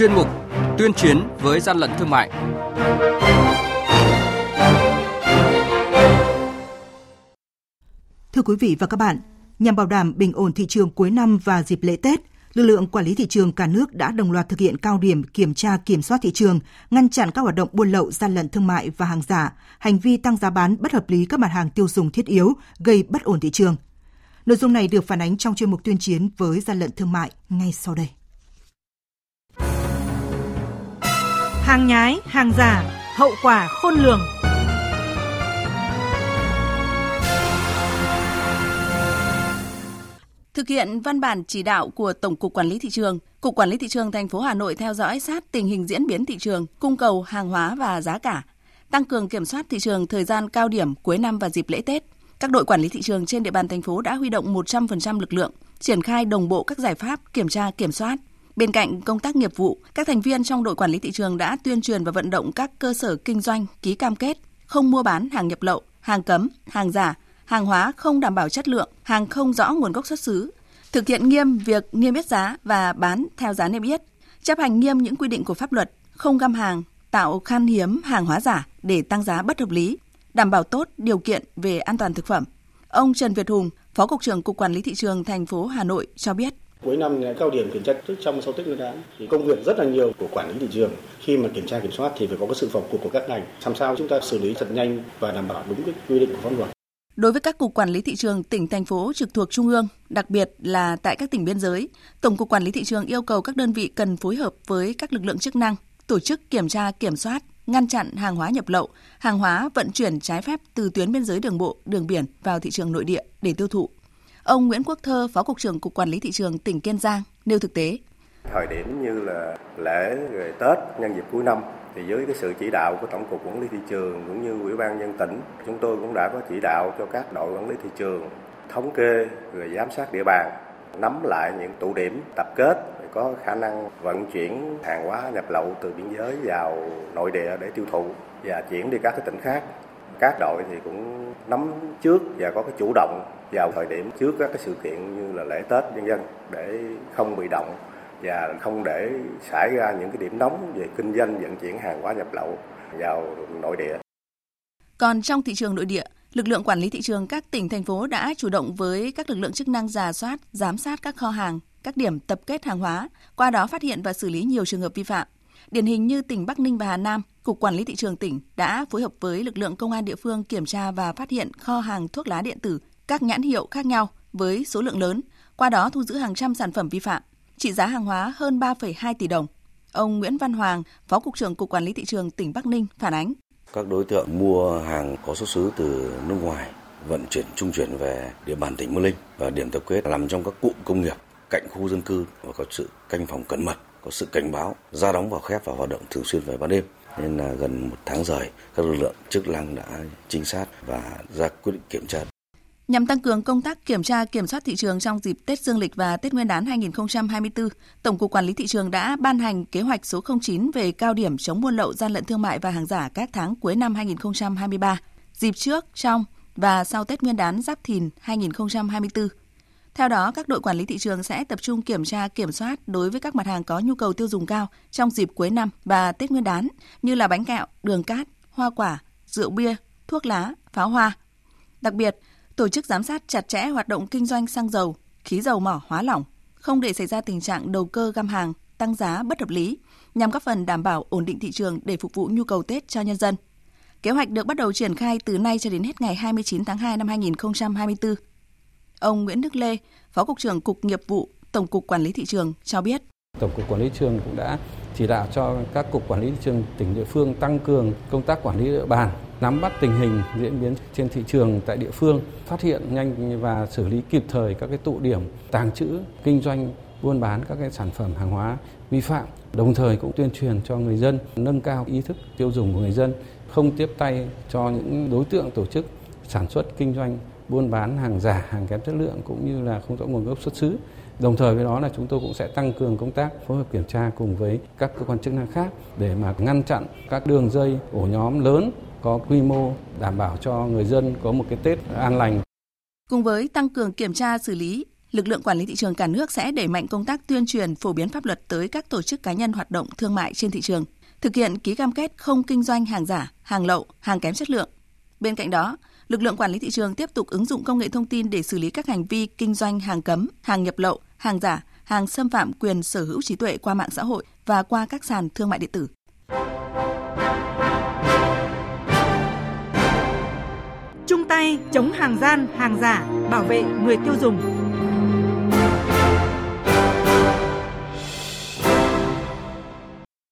chuyên mục Tuyên chiến với gian lận thương mại. Thưa quý vị và các bạn, nhằm bảo đảm bình ổn thị trường cuối năm và dịp lễ Tết, lực lượng quản lý thị trường cả nước đã đồng loạt thực hiện cao điểm kiểm tra kiểm soát thị trường, ngăn chặn các hoạt động buôn lậu, gian lận thương mại và hàng giả, hành vi tăng giá bán bất hợp lý các mặt hàng tiêu dùng thiết yếu, gây bất ổn thị trường. Nội dung này được phản ánh trong chuyên mục tuyên chiến với gian lận thương mại ngay sau đây. Hàng nhái, hàng giả, hậu quả khôn lường. Thực hiện văn bản chỉ đạo của Tổng cục Quản lý thị trường, Cục Quản lý thị trường thành phố Hà Nội theo dõi sát tình hình diễn biến thị trường, cung cầu hàng hóa và giá cả, tăng cường kiểm soát thị trường thời gian cao điểm cuối năm và dịp lễ Tết. Các đội quản lý thị trường trên địa bàn thành phố đã huy động 100% lực lượng, triển khai đồng bộ các giải pháp kiểm tra kiểm soát. Bên cạnh công tác nghiệp vụ, các thành viên trong đội quản lý thị trường đã tuyên truyền và vận động các cơ sở kinh doanh ký cam kết không mua bán hàng nhập lậu, hàng cấm, hàng giả, hàng hóa không đảm bảo chất lượng, hàng không rõ nguồn gốc xuất xứ, thực hiện nghiêm việc niêm yết giá và bán theo giá niêm yết, chấp hành nghiêm những quy định của pháp luật, không găm hàng, tạo khan hiếm hàng hóa giả để tăng giá bất hợp lý, đảm bảo tốt điều kiện về an toàn thực phẩm. Ông Trần Việt Hùng, Phó cục trưởng Cục Quản lý thị trường thành phố Hà Nội cho biết. Cuối năm cao điểm kiểm tra trước trong sau Tết Nguyên đán thì công việc rất là nhiều của quản lý thị trường. Khi mà kiểm tra kiểm soát thì phải có cái sự vào cuộc của các ngành, làm sao chúng ta xử lý thật nhanh và đảm bảo đúng cái quy định của pháp luật. Đối với các cục quản lý thị trường tỉnh thành phố trực thuộc trung ương, đặc biệt là tại các tỉnh biên giới, Tổng cục Quản lý thị trường yêu cầu các đơn vị cần phối hợp với các lực lượng chức năng tổ chức kiểm tra kiểm soát, ngăn chặn hàng hóa nhập lậu, hàng hóa vận chuyển trái phép từ tuyến biên giới đường bộ, đường biển vào thị trường nội địa để tiêu thụ. Ông Nguyễn Quốc Thơ, Phó cục trưởng Cục Quản lý thị trường tỉnh Kiên Giang nêu thực tế. Thời điểm như là lễ rồi Tết nhân dịp cuối năm thì dưới cái sự chỉ đạo của tổng cục quản lý thị trường cũng như ủy ban nhân tỉnh chúng tôi cũng đã có chỉ đạo cho các đội quản lý thị trường thống kê rồi giám sát địa bàn nắm lại những tụ điểm tập kết có khả năng vận chuyển hàng hóa nhập lậu từ biên giới vào nội địa để tiêu thụ và chuyển đi các cái tỉnh khác các đội thì cũng nắm trước và có cái chủ động vào thời điểm trước các cái sự kiện như là lễ Tết nhân dân để không bị động và không để xảy ra những cái điểm nóng về kinh doanh vận chuyển hàng hóa nhập lậu vào nội địa. Còn trong thị trường nội địa, lực lượng quản lý thị trường các tỉnh thành phố đã chủ động với các lực lượng chức năng giả soát, giám sát các kho hàng, các điểm tập kết hàng hóa, qua đó phát hiện và xử lý nhiều trường hợp vi phạm. Điển hình như tỉnh Bắc Ninh và Hà Nam, Cục Quản lý Thị trường tỉnh đã phối hợp với lực lượng công an địa phương kiểm tra và phát hiện kho hàng thuốc lá điện tử các nhãn hiệu khác nhau với số lượng lớn, qua đó thu giữ hàng trăm sản phẩm vi phạm, trị giá hàng hóa hơn 3,2 tỷ đồng. Ông Nguyễn Văn Hoàng, Phó Cục trưởng Cục Quản lý Thị trường tỉnh Bắc Ninh phản ánh. Các đối tượng mua hàng có xuất xứ từ nước ngoài, vận chuyển trung chuyển về địa bàn tỉnh Mơ Linh và điểm tập kết nằm trong các cụm công nghiệp cạnh khu dân cư và có sự canh phòng cẩn mật, có sự cảnh báo, ra đóng vào khép và hoạt động thường xuyên về ban đêm. Nên là gần một tháng rời các lực lượng chức năng đã trinh sát và ra quyết định kiểm tra Nhằm tăng cường công tác kiểm tra kiểm soát thị trường trong dịp Tết Dương lịch và Tết Nguyên đán 2024, Tổng cục Quản lý thị trường đã ban hành kế hoạch số 09 về cao điểm chống buôn lậu, gian lận thương mại và hàng giả các tháng cuối năm 2023, dịp trước, trong và sau Tết Nguyên đán Giáp Thìn 2024. Theo đó, các đội quản lý thị trường sẽ tập trung kiểm tra kiểm soát đối với các mặt hàng có nhu cầu tiêu dùng cao trong dịp cuối năm và Tết Nguyên đán như là bánh kẹo, đường cát, hoa quả, rượu bia, thuốc lá, pháo hoa. Đặc biệt, tổ chức giám sát chặt chẽ hoạt động kinh doanh xăng dầu, khí dầu mỏ hóa lỏng, không để xảy ra tình trạng đầu cơ găm hàng, tăng giá bất hợp lý, nhằm góp phần đảm bảo ổn định thị trường để phục vụ nhu cầu Tết cho nhân dân. Kế hoạch được bắt đầu triển khai từ nay cho đến hết ngày 29 tháng 2 năm 2024. Ông Nguyễn Đức Lê, Phó Cục trưởng Cục Nghiệp vụ Tổng cục Quản lý Thị trường cho biết. Tổng cục Quản lý Thị trường cũng đã chỉ đạo cho các cục quản lý thị trường tỉnh địa phương tăng cường công tác quản lý địa bàn, nắm bắt tình hình diễn biến trên thị trường tại địa phương, phát hiện nhanh và xử lý kịp thời các cái tụ điểm tàng trữ, kinh doanh, buôn bán các cái sản phẩm hàng hóa vi phạm. Đồng thời cũng tuyên truyền cho người dân nâng cao ý thức tiêu dùng của người dân, không tiếp tay cho những đối tượng tổ chức sản xuất kinh doanh buôn bán hàng giả, hàng kém chất lượng cũng như là không rõ nguồn gốc xuất xứ. Đồng thời với đó là chúng tôi cũng sẽ tăng cường công tác phối hợp kiểm tra cùng với các cơ quan chức năng khác để mà ngăn chặn các đường dây ổ nhóm lớn có quy mô đảm bảo cho người dân có một cái Tết an lành. Cùng với tăng cường kiểm tra xử lý, lực lượng quản lý thị trường cả nước sẽ đẩy mạnh công tác tuyên truyền phổ biến pháp luật tới các tổ chức cá nhân hoạt động thương mại trên thị trường, thực hiện ký cam kết không kinh doanh hàng giả, hàng lậu, hàng kém chất lượng. Bên cạnh đó, lực lượng quản lý thị trường tiếp tục ứng dụng công nghệ thông tin để xử lý các hành vi kinh doanh hàng cấm, hàng nhập lậu, hàng giả, hàng xâm phạm quyền sở hữu trí tuệ qua mạng xã hội và qua các sàn thương mại điện tử. Chung tay chống hàng gian, hàng giả, bảo vệ người tiêu dùng.